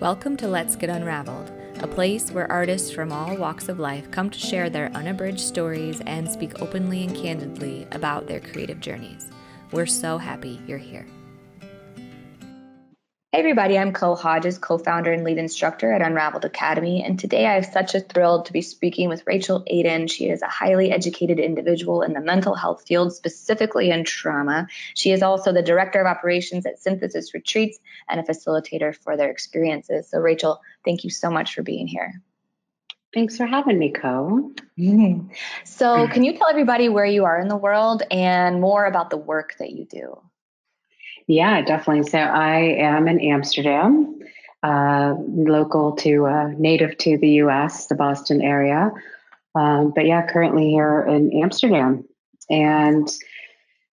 Welcome to Let's Get Unraveled, a place where artists from all walks of life come to share their unabridged stories and speak openly and candidly about their creative journeys. We're so happy you're here. Hey everybody, I'm Chloe Hodges, co-founder and lead instructor at Unraveled Academy, and today I have such a thrill to be speaking with Rachel Aiden. She is a highly educated individual in the mental health field, specifically in trauma. She is also the director of operations at Synthesis Retreats and a facilitator for their experiences. So Rachel, thank you so much for being here. Thanks for having me, Co. Mm-hmm. So, can you tell everybody where you are in the world and more about the work that you do? Yeah, definitely. So I am in Amsterdam, uh, local to, uh, native to the US, the Boston area. Um, but yeah, currently here in Amsterdam. And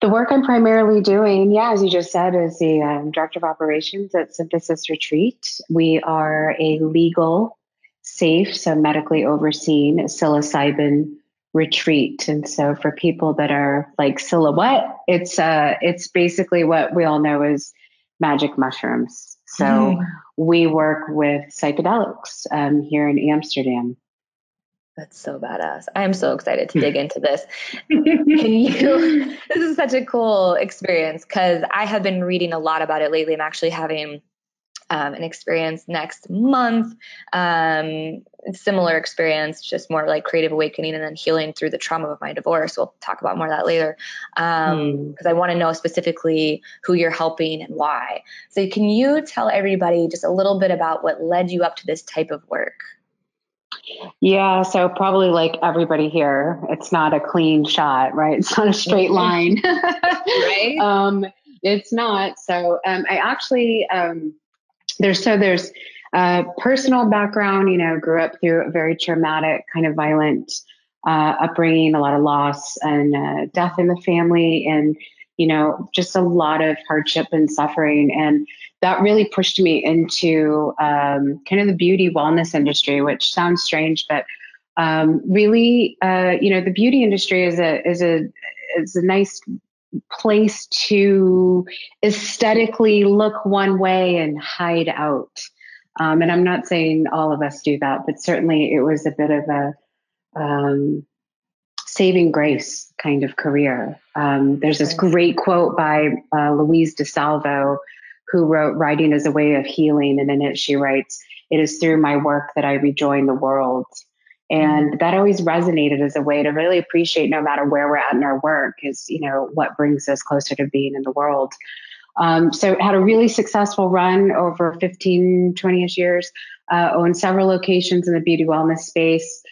the work I'm primarily doing, yeah, as you just said, is the um, director of operations at Synthesis Retreat. We are a legal, safe, so medically overseen psilocybin retreat. And so for people that are like silhouette, it's uh it's basically what we all know as magic mushrooms. So mm. we work with psychedelics um, here in Amsterdam. That's so badass. I am so excited to dig into this. Can you this is such a cool experience because I have been reading a lot about it lately. I'm actually having um, an experience next month. Um, similar experience, just more like creative awakening and then healing through the trauma of my divorce. We'll talk about more of that later because um, mm. I want to know specifically who you're helping and why. So, can you tell everybody just a little bit about what led you up to this type of work? Yeah, so probably like everybody here, it's not a clean shot, right? It's not a straight line, right? Um, it's not. So um, I actually um, there's so there's a personal background, you know, grew up through a very traumatic, kind of violent uh, upbringing, a lot of loss and uh, death in the family, and you know, just a lot of hardship and suffering. And that really pushed me into um, kind of the beauty wellness industry, which sounds strange, but um, really, uh, you know, the beauty industry is a is a is a nice place to aesthetically look one way and hide out. Um, and I'm not saying all of us do that, but certainly it was a bit of a um, saving grace kind of career. Um, there's this great quote by uh, Louise DeSalvo, who wrote Writing as a Way of Healing. And in it, she writes, It is through my work that I rejoin the world. And mm-hmm. that always resonated as a way to really appreciate no matter where we're at in our work is, you know, what brings us closer to being in the world. Um, so had a really successful run over 15, 20 ish years, uh, owned several locations in the beauty wellness space,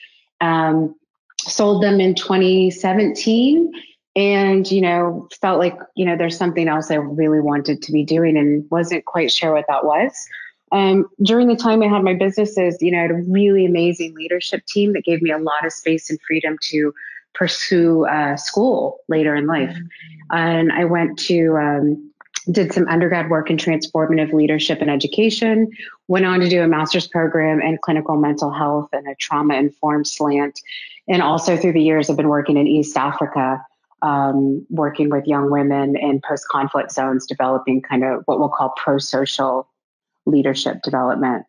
um, sold them in 2017 and, you know, felt like, you know, there's something else I really wanted to be doing and wasn't quite sure what that was. Um, during the time I had my businesses, you know, I had a really amazing leadership team that gave me a lot of space and freedom to pursue uh, school later in life. Mm-hmm. And I went to, um, did some undergrad work in transformative leadership and education, went on to do a master's program in clinical mental health and a trauma informed slant. And also through the years, I've been working in East Africa. Um, working with young women in post conflict zones, developing kind of what we'll call pro social leadership development.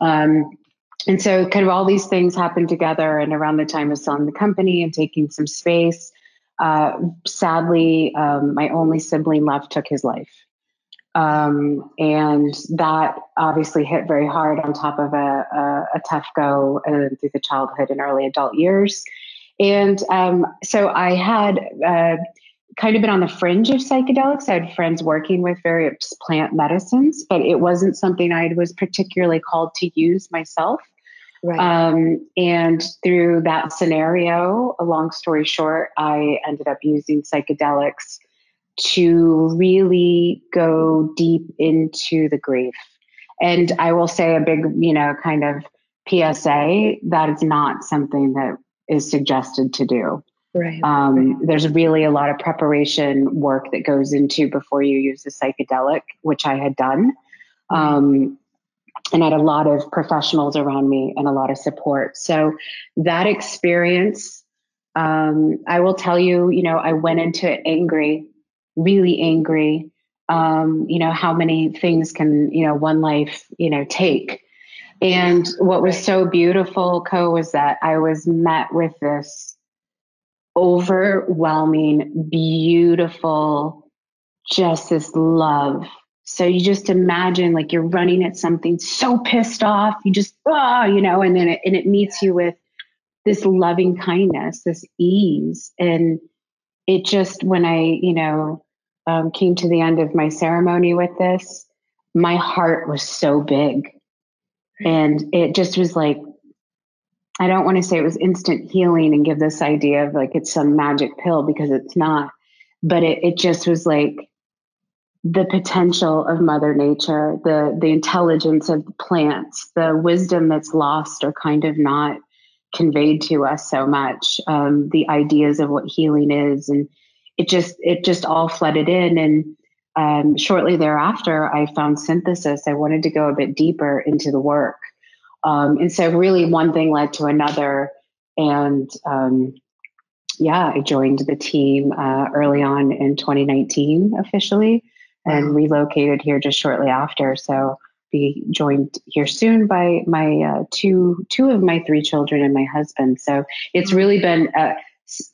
Um, and so, kind of all these things happened together. And around the time of selling the company and taking some space, uh, sadly, um, my only sibling left took his life. Um, and that obviously hit very hard on top of a, a, a tough go uh, through the childhood and early adult years. And um, so I had uh, kind of been on the fringe of psychedelics. I had friends working with various plant medicines, but it wasn't something I was particularly called to use myself. Right. Um, and through that scenario, a long story short, I ended up using psychedelics to really go deep into the grief. And I will say a big, you know, kind of PSA that is not something that is suggested to do. Right. Um, there's really a lot of preparation work that goes into before you use the psychedelic, which I had done. Um, and I had a lot of professionals around me and a lot of support. So that experience, um, I will tell you, you know, I went into it angry, really angry, um, you know, how many things can, you know, one life, you know, take. And what was so beautiful, Co, was that I was met with this overwhelming, beautiful, just this love. So you just imagine like you're running at something so pissed off, you just, ah, oh, you know, and then it, and it meets you with this loving kindness, this ease. And it just, when I, you know, um, came to the end of my ceremony with this, my heart was so big. And it just was like, I don't want to say it was instant healing and give this idea of like it's some magic pill because it's not, but it, it just was like the potential of Mother Nature, the the intelligence of plants, the wisdom that's lost or kind of not conveyed to us so much, um, the ideas of what healing is, and it just it just all flooded in. And um, shortly thereafter, I found synthesis. I wanted to go a bit deeper into the work, um, and so really one thing led to another, and um, yeah, I joined the team uh, early on in 2019 officially, and relocated here just shortly after. So be joined here soon by my uh, two two of my three children and my husband. So it's really been a,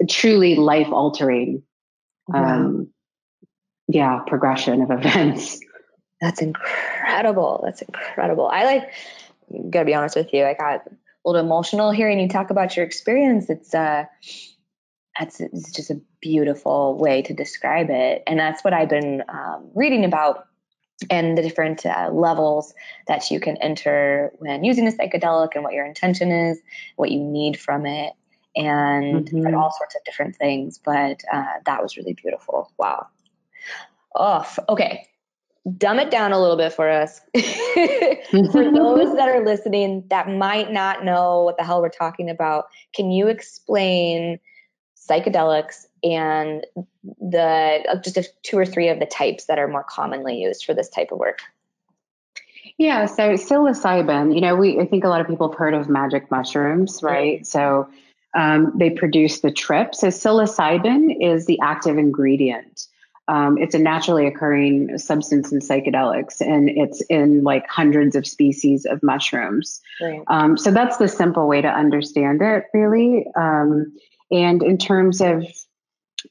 a truly life altering um, yeah, progression of events. That's incredible. That's incredible. I like, gotta be honest with you, I got a little emotional hearing you talk about your experience. It's, uh, that's it's just a beautiful way to describe it. And that's what I've been um, reading about and the different uh, levels that you can enter when using a psychedelic and what your intention is, what you need from it and mm-hmm. all sorts of different things. But uh, that was really beautiful. Wow. Off. Oh, okay. Dumb it down a little bit for us. for those that are listening that might not know what the hell we're talking about, can you explain psychedelics and the uh, just two or three of the types that are more commonly used for this type of work? Yeah, so psilocybin, you know, we I think a lot of people have heard of magic mushrooms, right? So um, they produce the trip. So psilocybin is the active ingredient. Um, it's a naturally occurring substance in psychedelics, and it's in like hundreds of species of mushrooms. Right. Um, so that's the simple way to understand it, really. Um, and in terms of,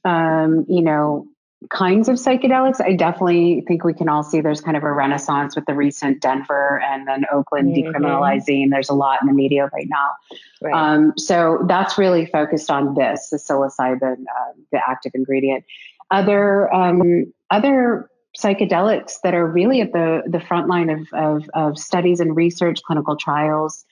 um, you know, kinds of psychedelics, I definitely think we can all see there's kind of a renaissance with the recent Denver and then Oakland mm-hmm. decriminalizing. There's a lot in the media right now. Right. Um, so that's really focused on this, the psilocybin, uh, the active ingredient. Other um, other psychedelics that are really at the the front line of, of, of studies and research, clinical trials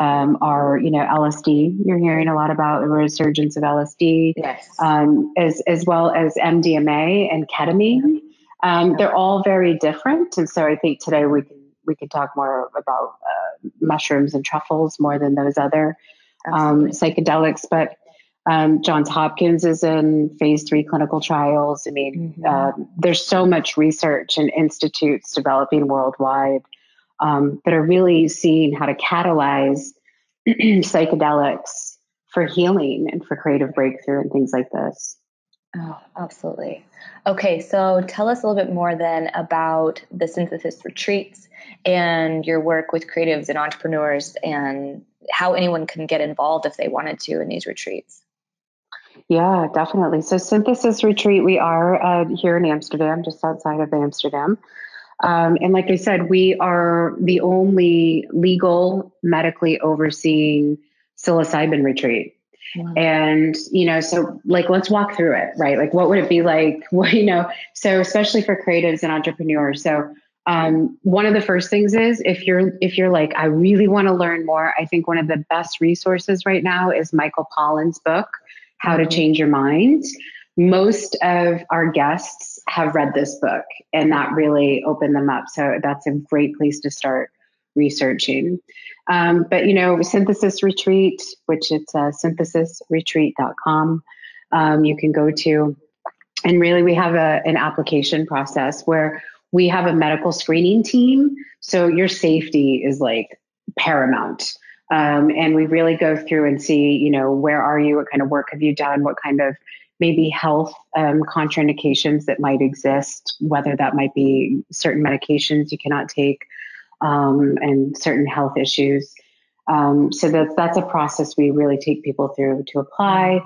um, are you know LSD. You're hearing a lot about the resurgence of LSD, yes, um, as as well as MDMA and ketamine. Um, they're all very different, and so I think today we can we can talk more about uh, mushrooms and truffles more than those other um, psychedelics. But um, Johns Hopkins is in phase three clinical trials. I mean, mm-hmm. uh, there's so much research and institutes developing worldwide um, that are really seeing how to catalyze psychedelics for healing and for creative breakthrough and things like this. Oh, absolutely. Okay, so tell us a little bit more then about the synthesis retreats and your work with creatives and entrepreneurs and how anyone can get involved if they wanted to in these retreats. Yeah, definitely. So, Synthesis Retreat, we are uh, here in Amsterdam, just outside of Amsterdam. Um, and like I said, we are the only legal, medically overseeing psilocybin retreat. Wow. And, you know, so like, let's walk through it, right? Like, what would it be like? Well, you know, so especially for creatives and entrepreneurs. So, um, one of the first things is if you're if you're like I really want to learn more, I think one of the best resources right now is Michael Pollan's book, How to. Change Your Mind most of our guests have read this book and that really opened them up. So that's a great place to start researching. Um, but you know, Synthesis Retreat, which it's uh, synthesisretreat.com, um, you can go to. And really, we have a, an application process where we have a medical screening team. So your safety is like paramount. Um, and we really go through and see, you know, where are you? What kind of work have you done? What kind of maybe health um, contraindications that might exist, whether that might be certain medications you cannot take um, and certain health issues. Um, so that's that's a process we really take people through to apply.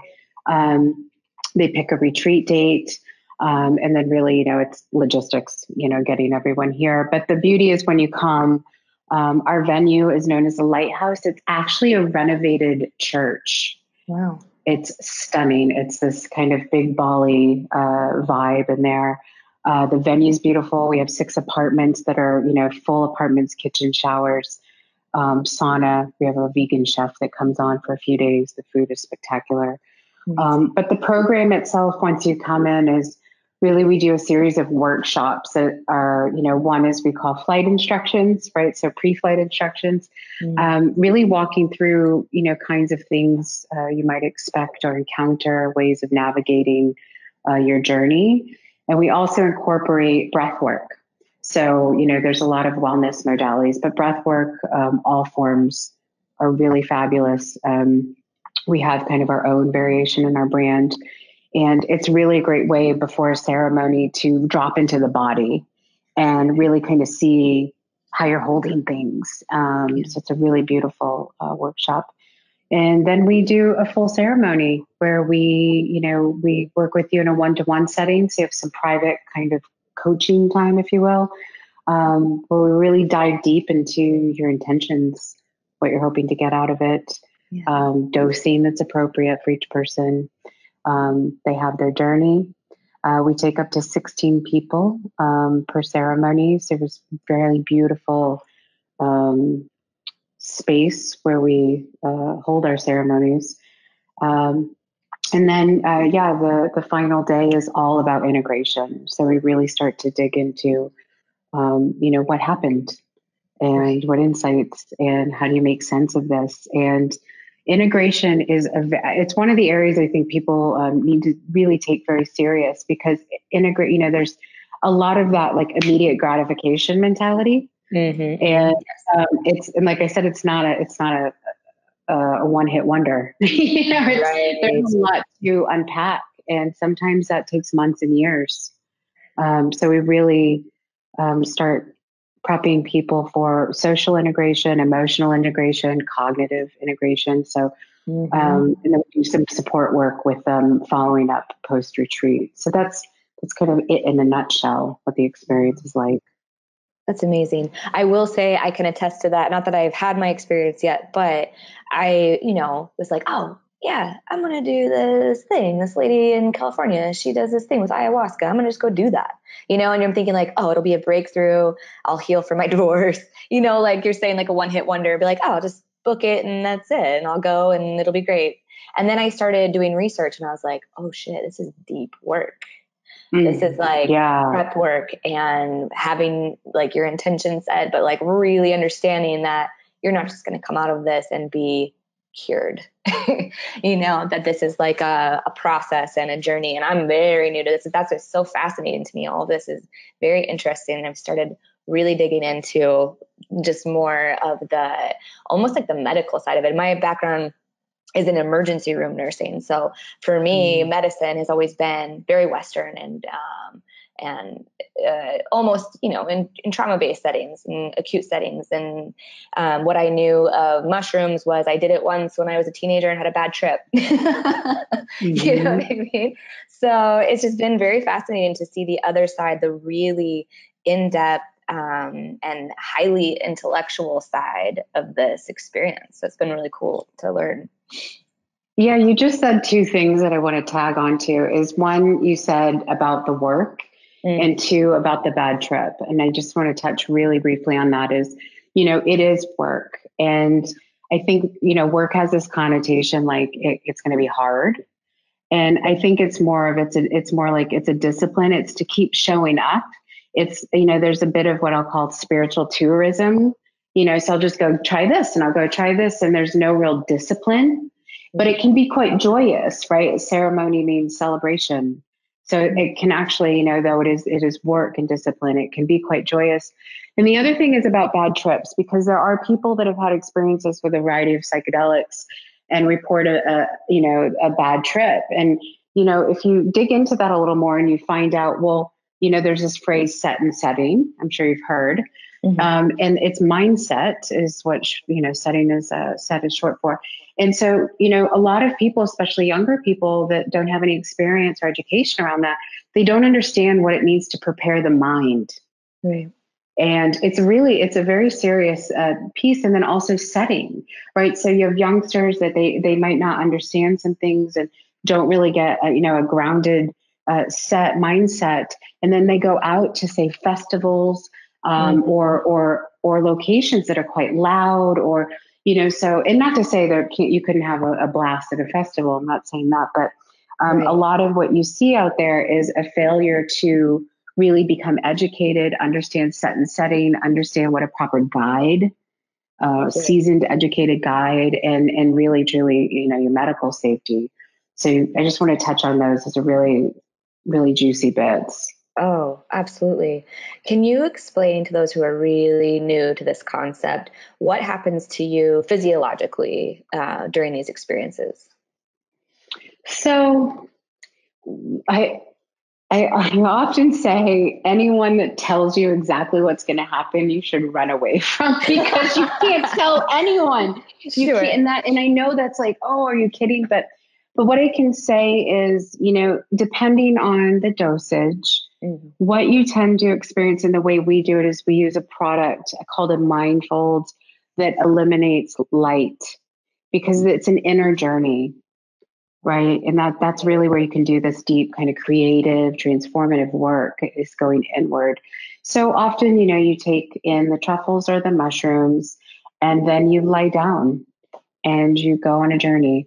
Um, they pick a retreat date. Um, and then really, you know, it's logistics, you know, getting everyone here. But the beauty is when you come, um, our venue is known as the Lighthouse. It's actually a renovated church. Wow. It's stunning. It's this kind of big Bali uh, vibe in there. Uh, the venue is beautiful. We have six apartments that are, you know, full apartments, kitchen, showers, um, sauna. We have a vegan chef that comes on for a few days. The food is spectacular. Um, but the program itself, once you come in, is really we do a series of workshops that are you know one is we call flight instructions right? So pre-flight instructions mm-hmm. um, really walking through you know kinds of things uh, you might expect or encounter ways of navigating uh, your journey. And we also incorporate breath work. So you know there's a lot of wellness modalities but breath work um, all forms are really fabulous. Um, we have kind of our own variation in our brand and it's really a great way before a ceremony to drop into the body and really kind of see how you're holding things. Um, so it's a really beautiful uh, workshop. And then we do a full ceremony where we, you know, we work with you in a one-to-one setting. So you have some private kind of coaching time, if you will, um, where we really dive deep into your intentions, what you're hoping to get out of it, yeah. um, dosing that's appropriate for each person. Um, they have their journey. Uh, we take up to 16 people um, per ceremony. So it was very beautiful um, space where we uh, hold our ceremonies. Um, and then, uh, yeah, the, the final day is all about integration. So we really start to dig into, um, you know, what happened and what insights and how do you make sense of this and integration is a, it's one of the areas I think people um, need to really take very serious because integrate you know there's a lot of that like immediate gratification mentality mm-hmm. and um, it's and like I said it's not a it's not a a, a one hit wonder you know right. there's a lot to unpack and sometimes that takes months and years um, so we really um, start prepping people for social integration, emotional integration, cognitive integration. So, mm-hmm. um, and then we do some support work with them following up post retreat. So that's that's kind of it in a nutshell. What the experience is like. That's amazing. I will say I can attest to that. Not that I've had my experience yet, but I, you know, was like, oh, yeah, I'm going to do this thing. This lady in California, she does this thing with ayahuasca. I'm going to just go do that. You know, and I'm thinking like, oh, it'll be a breakthrough. I'll heal from my divorce. You know, like you're saying like a one hit wonder, be like, oh, I'll just book it and that's it. And I'll go and it'll be great. And then I started doing research and I was like, oh shit, this is deep work. Mm, this is like yeah. prep work and having like your intention set, but like really understanding that you're not just going to come out of this and be cured. you know, that this is like a, a, process and a journey. And I'm very new to this. That's what's so fascinating to me. All this is very interesting. And I've started really digging into just more of the almost like the medical side of it. My background is in emergency room nursing. So for me, mm. medicine has always been very Western and um, and uh, almost you know in, in trauma based settings and acute settings. And um, what i knew of mushrooms was i did it once when i was a teenager and had a bad trip. Mm-hmm. you know what i mean? So it's just been very fascinating to see the other side the really in-depth um, and highly intellectual side of this experience. So it's been really cool to learn. Yeah, you just said two things that I want to tag on to. Is one, you said about the work mm. and two about the bad trip. And I just want to touch really briefly on that is, you know, it is work. And I think, you know, work has this connotation like it, it's going to be hard. And I think it's more of it's a, it's more like it's a discipline. It's to keep showing up. It's you know there's a bit of what I'll call spiritual tourism. You know, so I'll just go try this and I'll go try this, and there's no real discipline. But it can be quite joyous, right? Ceremony means celebration. So it can actually, you know, though it is it is work and discipline, it can be quite joyous. And the other thing is about bad trips because there are people that have had experiences with a variety of psychedelics and report a, a you know a bad trip. And you know, if you dig into that a little more and you find out, well, you know, there's this phrase set and setting. I'm sure you've heard. Mm-hmm. Um, and it's mindset is what, you know, setting is, uh, set is short for. And so, you know, a lot of people, especially younger people that don't have any experience or education around that, they don't understand what it means to prepare the mind. Right. And it's really, it's a very serious uh, piece. And then also setting, right? So you have youngsters that they, they might not understand some things and don't really get, a, you know, a grounded uh, set mindset. And then they go out to say festivals um, mm-hmm. or, or, or locations that are quite loud or, you know, so, and not to say that you couldn't have a, a, blast at a festival. I'm not saying that, but um, right. a lot of what you see out there is a failure to really become educated, understand set and setting, understand what a proper guide, uh, seasoned, educated guide, and and really, truly, you know, your medical safety. So I just want to touch on those as a really, really juicy bits. Oh, absolutely. Can you explain to those who are really new to this concept what happens to you physiologically uh, during these experiences? So, I I, I, often say anyone that tells you exactly what's going to happen, you should run away from because you can't tell anyone. You sure. and that, and I know that's like, oh, are you kidding? But, but what I can say is, you know, depending on the dosage, mm-hmm. what you tend to experience in the way we do it is we use a product called a Mindfold that eliminates light because it's an inner journey right? And that that's really where you can do this deep kind of creative transformative work is going inward. So often you know you take in the truffles or the mushrooms and then you lie down and you go on a journey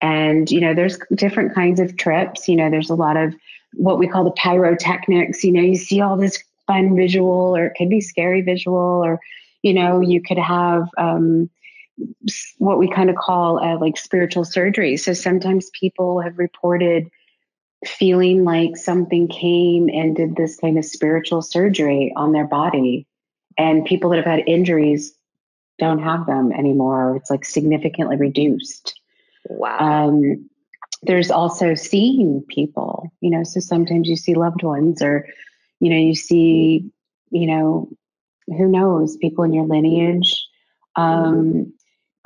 and you know there's different kinds of trips you know there's a lot of what we call the pyrotechnics you know you see all this fun visual or it could be scary visual or you know you could have um, what we kind of call uh, like spiritual surgery. So sometimes people have reported feeling like something came and did this kind of spiritual surgery on their body. And people that have had injuries don't have them anymore. It's like significantly reduced. Wow. Um, there's also seeing people, you know, so sometimes you see loved ones or, you know, you see, you know, who knows, people in your lineage. Um,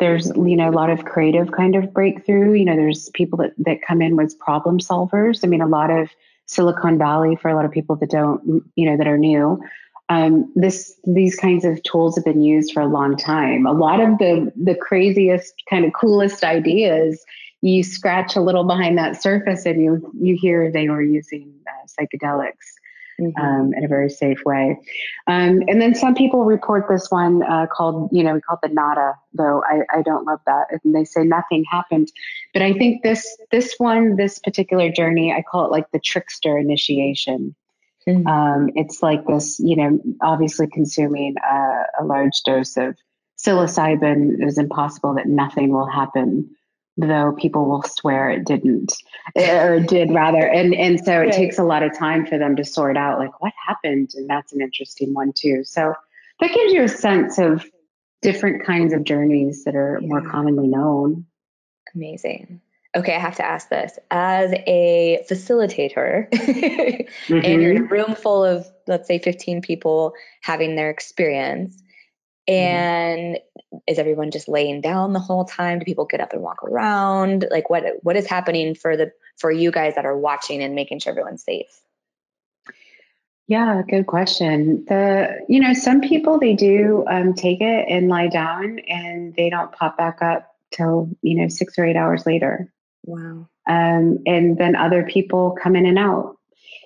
there's you know a lot of creative kind of breakthrough you know there's people that, that come in with problem solvers i mean a lot of silicon valley for a lot of people that don't you know that are new um, this these kinds of tools have been used for a long time a lot of the the craziest kind of coolest ideas you scratch a little behind that surface and you you hear they were using uh, psychedelics mm-hmm. um, in a very safe way. Um, and then some people report this one uh, called, you know, we call it the nada, though I, I don't love that. And they say nothing happened. But I think this this one, this particular journey, I call it like the trickster initiation. Mm-hmm. Um, it's like this, you know, obviously consuming a, a large dose of psilocybin is impossible that nothing will happen though people will swear it didn't or did rather and and so it right. takes a lot of time for them to sort out like what happened and that's an interesting one too so that gives you a sense of different kinds of journeys that are yeah. more commonly known amazing okay i have to ask this as a facilitator mm-hmm. and you're in a room full of let's say 15 people having their experience Mm-hmm. And mm-hmm. is everyone just laying down the whole time? Do people get up and walk around? Like what what is happening for the for you guys that are watching and making sure everyone's safe? Yeah, good question. The you know some people they do um, take it and lie down and they don't pop back up till you know six or eight hours later. Wow. Um, and then other people come in and out.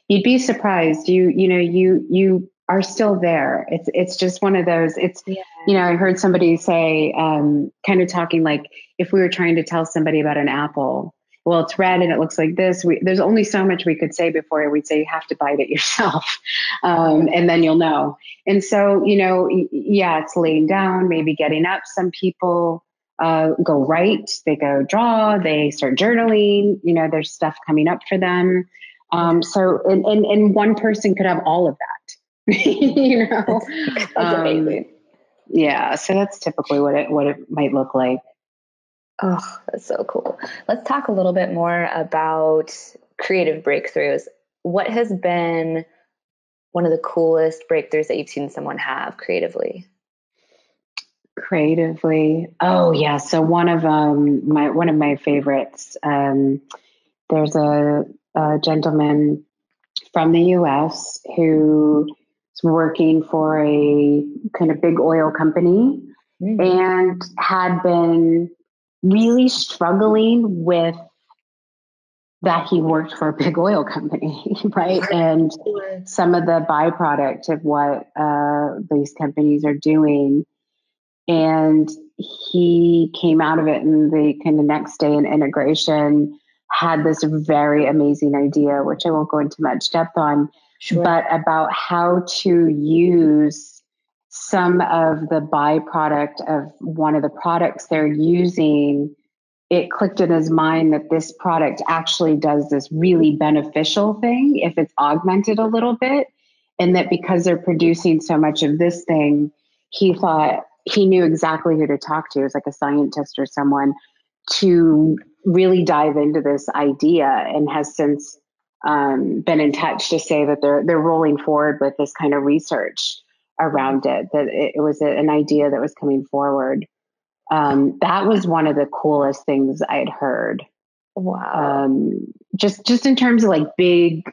You'd be surprised. You you know you you are still there. It's it's just one of those. It's yeah. you know I heard somebody say, um, kind of talking like if we were trying to tell somebody about an apple, well it's red and it looks like this. We, there's only so much we could say before we'd say you have to bite it yourself, um, and then you'll know. And so you know yeah, it's laying down, maybe getting up. Some people uh, go write, they go draw, they start journaling. You know, there's stuff coming up for them. Um, so and, and and one person could have all of that you know, that's, that's um, amazing. Yeah, so that's typically what it what it might look like. Oh, that's so cool. Let's talk a little bit more about creative breakthroughs, what has been one of the coolest breakthroughs that you've seen someone have creatively? Creatively, oh yeah. So one of um my one of my favorites. Um, there's a, a gentleman from the U.S. who is working for a kind of big oil company mm-hmm. and had been really struggling with that he worked for a big oil company, right? And some of the byproduct of what uh, these companies are doing. And he came out of it in the kind of next day in integration, had this very amazing idea, which I won't go into much depth on, sure. but about how to use some of the byproduct of one of the products they're using it clicked in his mind that this product actually does this really beneficial thing if it's augmented a little bit. And that because they're producing so much of this thing, he thought he knew exactly who to talk to. It was like a scientist or someone to really dive into this idea and has since um, been in touch to say that they're they're rolling forward with this kind of research around it. That it, it was a, an idea that was coming forward um, that was one of the coolest things I'd heard. Wow. Um, just just in terms of like big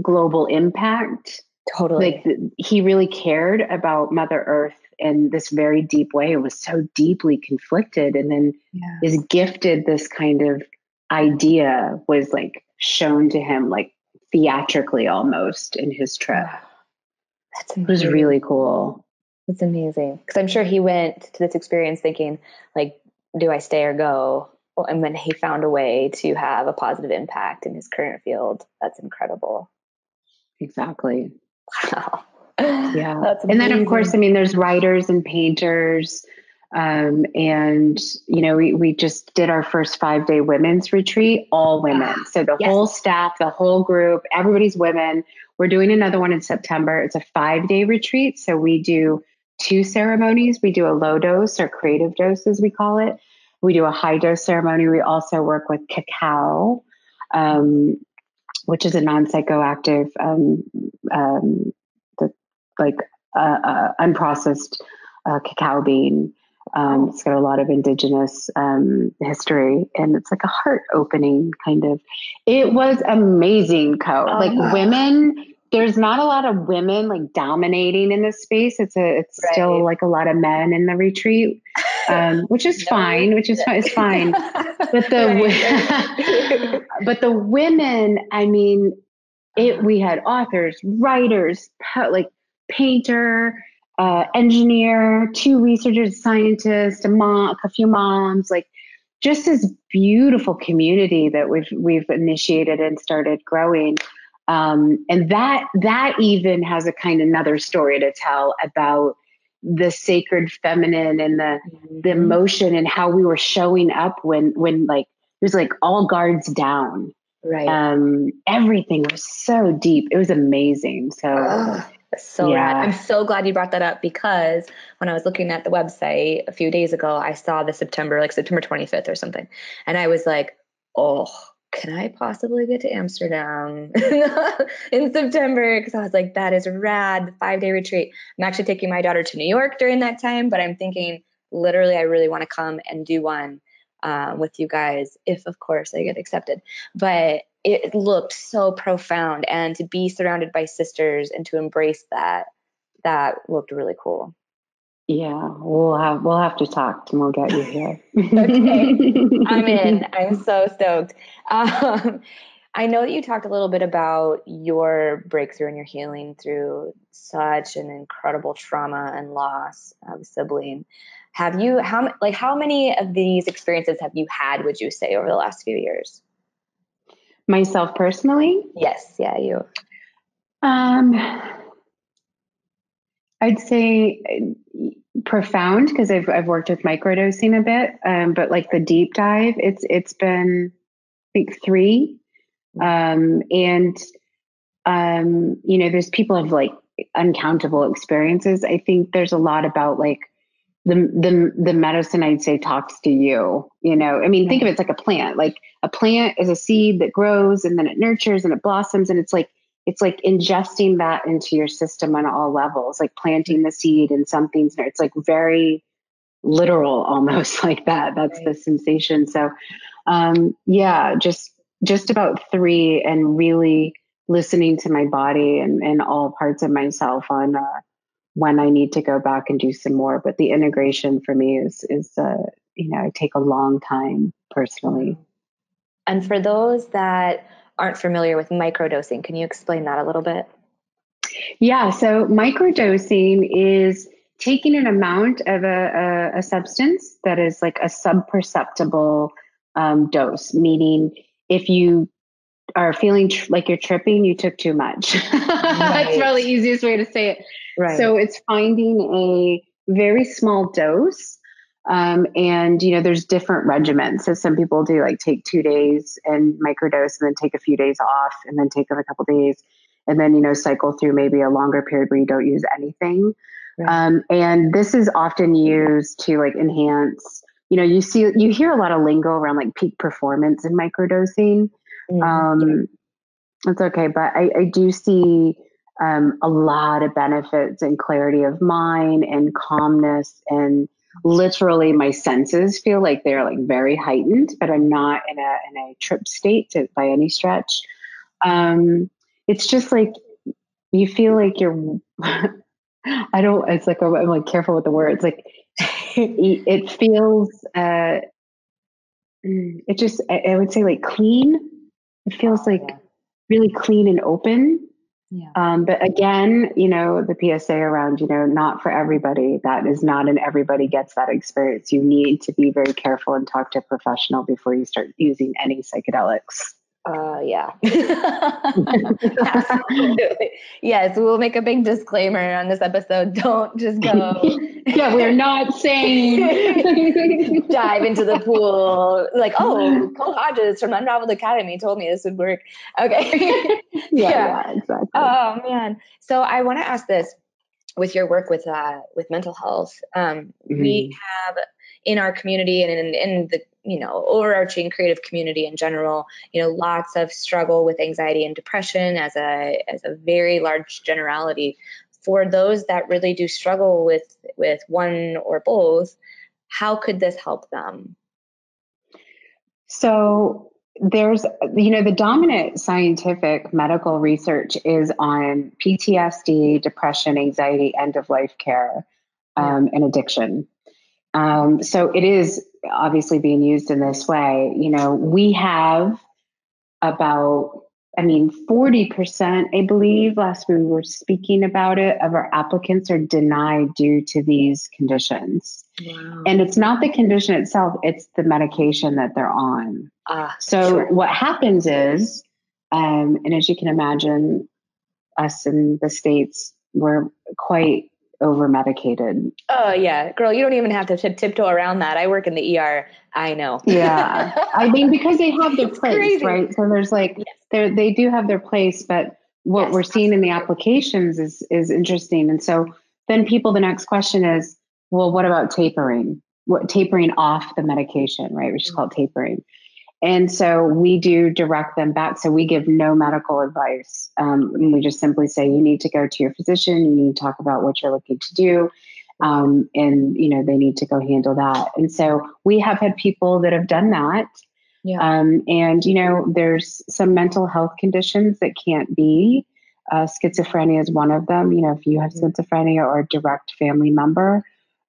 global impact. Totally. Like he really cared about Mother Earth in this very deep way. It was so deeply conflicted, and then yeah. is gifted this kind of idea was like shown to him like theatrically almost in his trip. That's amazing. it was really cool. That's amazing. Because I'm sure he went to this experience thinking, like, do I stay or go? And then he found a way to have a positive impact in his current field. That's incredible. Exactly. Wow. Yeah. and then, of course, I mean, there's writers and painters. Um, and, you know, we, we just did our first five day women's retreat, all women. So the yes. whole staff, the whole group, everybody's women. We're doing another one in September. It's a five day retreat. So we do two ceremonies. We do a low dose or creative dose, as we call it. We do a high dose ceremony. We also work with cacao, um, which is a non psychoactive, um, um, like uh, uh, unprocessed uh, cacao bean. Um, it's got a lot of indigenous um, history, and it's like a heart opening kind of. It was amazing, Co. Oh, like women there's not a lot of women like dominating in this space. It's a it's right. still like a lot of men in the retreat, um, which is no, fine. Which is it's fine. But the but the women, I mean, it. We had authors, writers, like painter, uh, engineer, two researchers, scientists, a mom, a few moms, like just this beautiful community that we've we've initiated and started growing. Um, and that that even has a kind of another story to tell about the sacred feminine and the mm-hmm. the emotion and how we were showing up when when like it was like all guards down. Right. Um, everything was so deep. It was amazing. So Ugh, so yeah. rad. I'm so glad you brought that up because when I was looking at the website a few days ago, I saw the September, like September 25th or something. And I was like, oh, can I possibly get to Amsterdam in September? Because I was like, that is rad, the five day retreat. I'm actually taking my daughter to New York during that time, but I'm thinking literally, I really want to come and do one uh, with you guys, if of course I get accepted. But it looked so profound, and to be surrounded by sisters and to embrace that, that looked really cool. Yeah, we'll have we'll have to talk and we'll get you here. okay, I'm in. I'm so stoked. Um, I know that you talked a little bit about your breakthrough and your healing through such an incredible trauma and loss of a sibling. Have you how like how many of these experiences have you had? Would you say over the last few years? Myself personally? Yes. Yeah, you. Um, I'd say profound because I've I've worked with microdosing a bit, um, but like the deep dive, it's it's been I think three, um, and um, you know, there's people have like uncountable experiences. I think there's a lot about like the the the medicine I'd say talks to you. You know, I mean, think of it like a plant. Like a plant is a seed that grows and then it nurtures and it blossoms, and it's like it's like ingesting that into your system on all levels, like planting the seed and something's it's like very literal almost like that. That's right. the sensation. So um yeah, just just about three and really listening to my body and, and all parts of myself on uh, when I need to go back and do some more. But the integration for me is is uh, you know I take a long time personally. And for those that aren't familiar with microdosing, can you explain that a little bit? Yeah, so microdosing is taking an amount of a, a, a substance that is like a subperceptible um, dose, meaning if you are feeling tr- like you're tripping, you took too much. Right. That's probably the easiest way to say it. Right. So it's finding a very small dose. Um, and you know, there's different regimens. So some people do like take two days and microdose and then take a few days off and then take a couple days and then, you know, cycle through maybe a longer period where you don't use anything. Right. Um, and this is often used to like enhance, you know, you see, you hear a lot of lingo around like peak performance and microdosing. Mm-hmm. Um, that's okay. But I, I do see um, a lot of benefits and clarity of mind and calmness and literally my senses feel like they're like very heightened, but I'm not in a, in a trip state to, by any stretch. Um, it's just like you feel like you're, I don't, it's like, I'm like careful with the words. Like it feels, uh, it just, I would say like clean it feels like yeah. really clean and open. Yeah. Um, but again, you know, the PSA around, you know, not for everybody. That is not and everybody gets that experience. You need to be very careful and talk to a professional before you start using any psychedelics. Uh, yeah. Absolutely. Yes, we'll make a big disclaimer on this episode. Don't just go. yeah, we're not saying dive into the pool. Like, oh, Cole Hodges from Unraveled Academy told me this would work. Okay. yeah, yeah, yeah, exactly. Oh man. So I want to ask this with your work with uh with mental health. Um, mm-hmm. we have in our community and in, in the you know overarching creative community in general you know lots of struggle with anxiety and depression as a as a very large generality. For those that really do struggle with with one or both how could this help them? So there's you know the dominant scientific medical research is on ptsd depression anxiety end of life care um, and addiction. Um, so it is obviously being used in this way. You know, we have about, I mean, 40%, I believe, last we were speaking about it, of our applicants are denied due to these conditions. Wow. And it's not the condition itself, it's the medication that they're on. Ah, so sure. what happens is, um, and as you can imagine, us in the States, we're quite over medicated. Oh yeah, girl, you don't even have to t- tiptoe around that. I work in the ER. I know. Yeah, I mean because they have their place, crazy. right? So there's like yes. they they do have their place, but what yes, we're seeing absolutely. in the applications is is interesting. And so then people, the next question is, well, what about tapering? What tapering off the medication, right? Which is mm-hmm. called tapering. And so we do direct them back. So we give no medical advice. Um, we just simply say, you need to go to your physician. You need to talk about what you're looking to do. Um, and, you know, they need to go handle that. And so we have had people that have done that. Yeah. Um, and, you know, there's some mental health conditions that can't be. Uh, schizophrenia is one of them. You know, if you have mm-hmm. schizophrenia or a direct family member,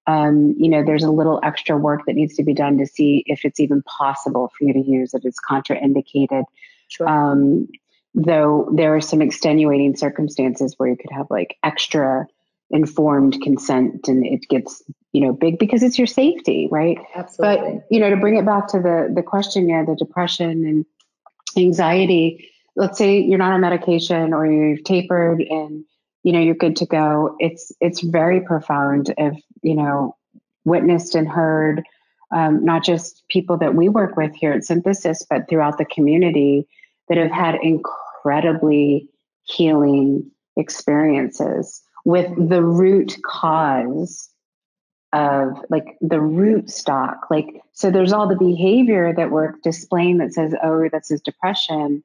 um, you know, there's a little extra work that needs to be done to see if it's even possible for you to use it. It's contraindicated. Sure. Um, though there are some extenuating circumstances where you could have like extra informed consent and it gets you know big because it's your safety right absolutely but you know to bring it back to the the question yeah the depression and anxiety let's say you're not on medication or you've tapered and you know you're good to go it's it's very profound if you know witnessed and heard um, not just people that we work with here at synthesis but throughout the community that have had incredibly healing experiences with the root cause of like the root stock. Like, so there's all the behavior that we're displaying that says, oh, that's his depression.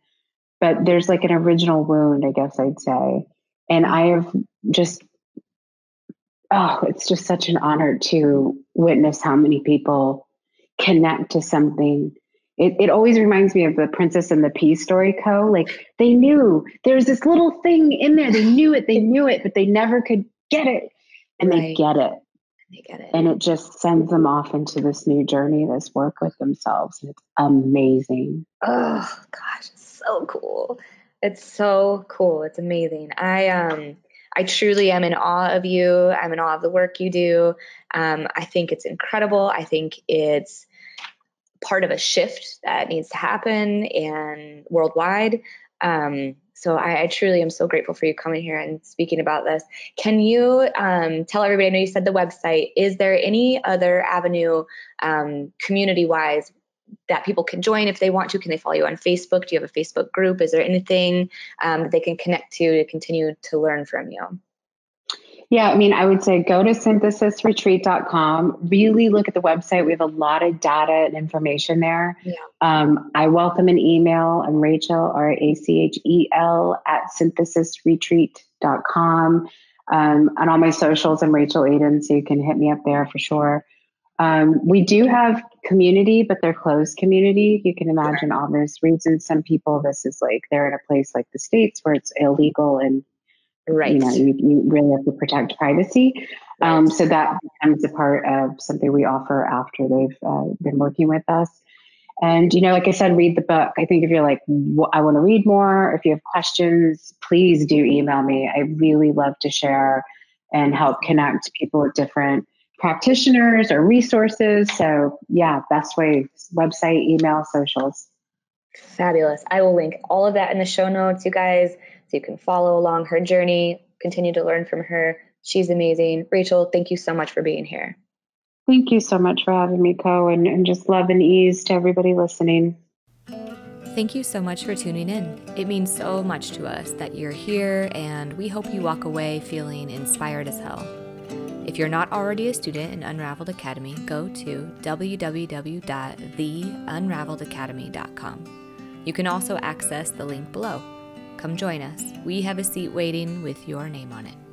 But there's like an original wound, I guess I'd say. And I have just, oh, it's just such an honor to witness how many people connect to something. It, it always reminds me of the Princess and the Pea story co. Like they knew there was this little thing in there. They knew it, they knew it, but they never could get it. And right. they get it they get it. And it just sends them off into this new journey, this work with themselves. It's amazing. Oh gosh, so cool. It's so cool. It's amazing. I um I truly am in awe of you. I'm in awe of the work you do. Um, I think it's incredible. I think it's part of a shift that needs to happen and worldwide. Um, so I, I, truly am so grateful for you coming here and speaking about this. Can you um, tell everybody? I know you said the website. Is there any other avenue, um, community-wise, that people can join if they want to? Can they follow you on Facebook? Do you have a Facebook group? Is there anything um, that they can connect to to continue to learn from you? Yeah, I mean, I would say go to synthesisretreat.com. Really look at the website. We have a lot of data and information there. Yeah. Um, I welcome an email. I'm Rachel, R A C H E L, at synthesisretreat.com. Um, on all my socials, I'm Rachel Aidan, so you can hit me up there for sure. Um, we do have community, but they're closed community. You can imagine obvious reasons. Some people, this is like they're in a place like the States where it's illegal and Right. You know, you, you really have to protect privacy. Right. Um, so that becomes a part of something we offer after they've uh, been working with us. And, you know, like I said, read the book. I think if you're like, I want to read more, if you have questions, please do email me. I really love to share and help connect people with different practitioners or resources. So, yeah, best way website, email, socials. Fabulous. I will link all of that in the show notes, you guys so you can follow along her journey, continue to learn from her. She's amazing. Rachel, thank you so much for being here. Thank you so much for having me, Co, and, and just love and ease to everybody listening. Thank you so much for tuning in. It means so much to us that you're here, and we hope you walk away feeling inspired as hell. If you're not already a student in Unraveled Academy, go to www.theunraveledacademy.com. You can also access the link below. Come join us. We have a seat waiting with your name on it.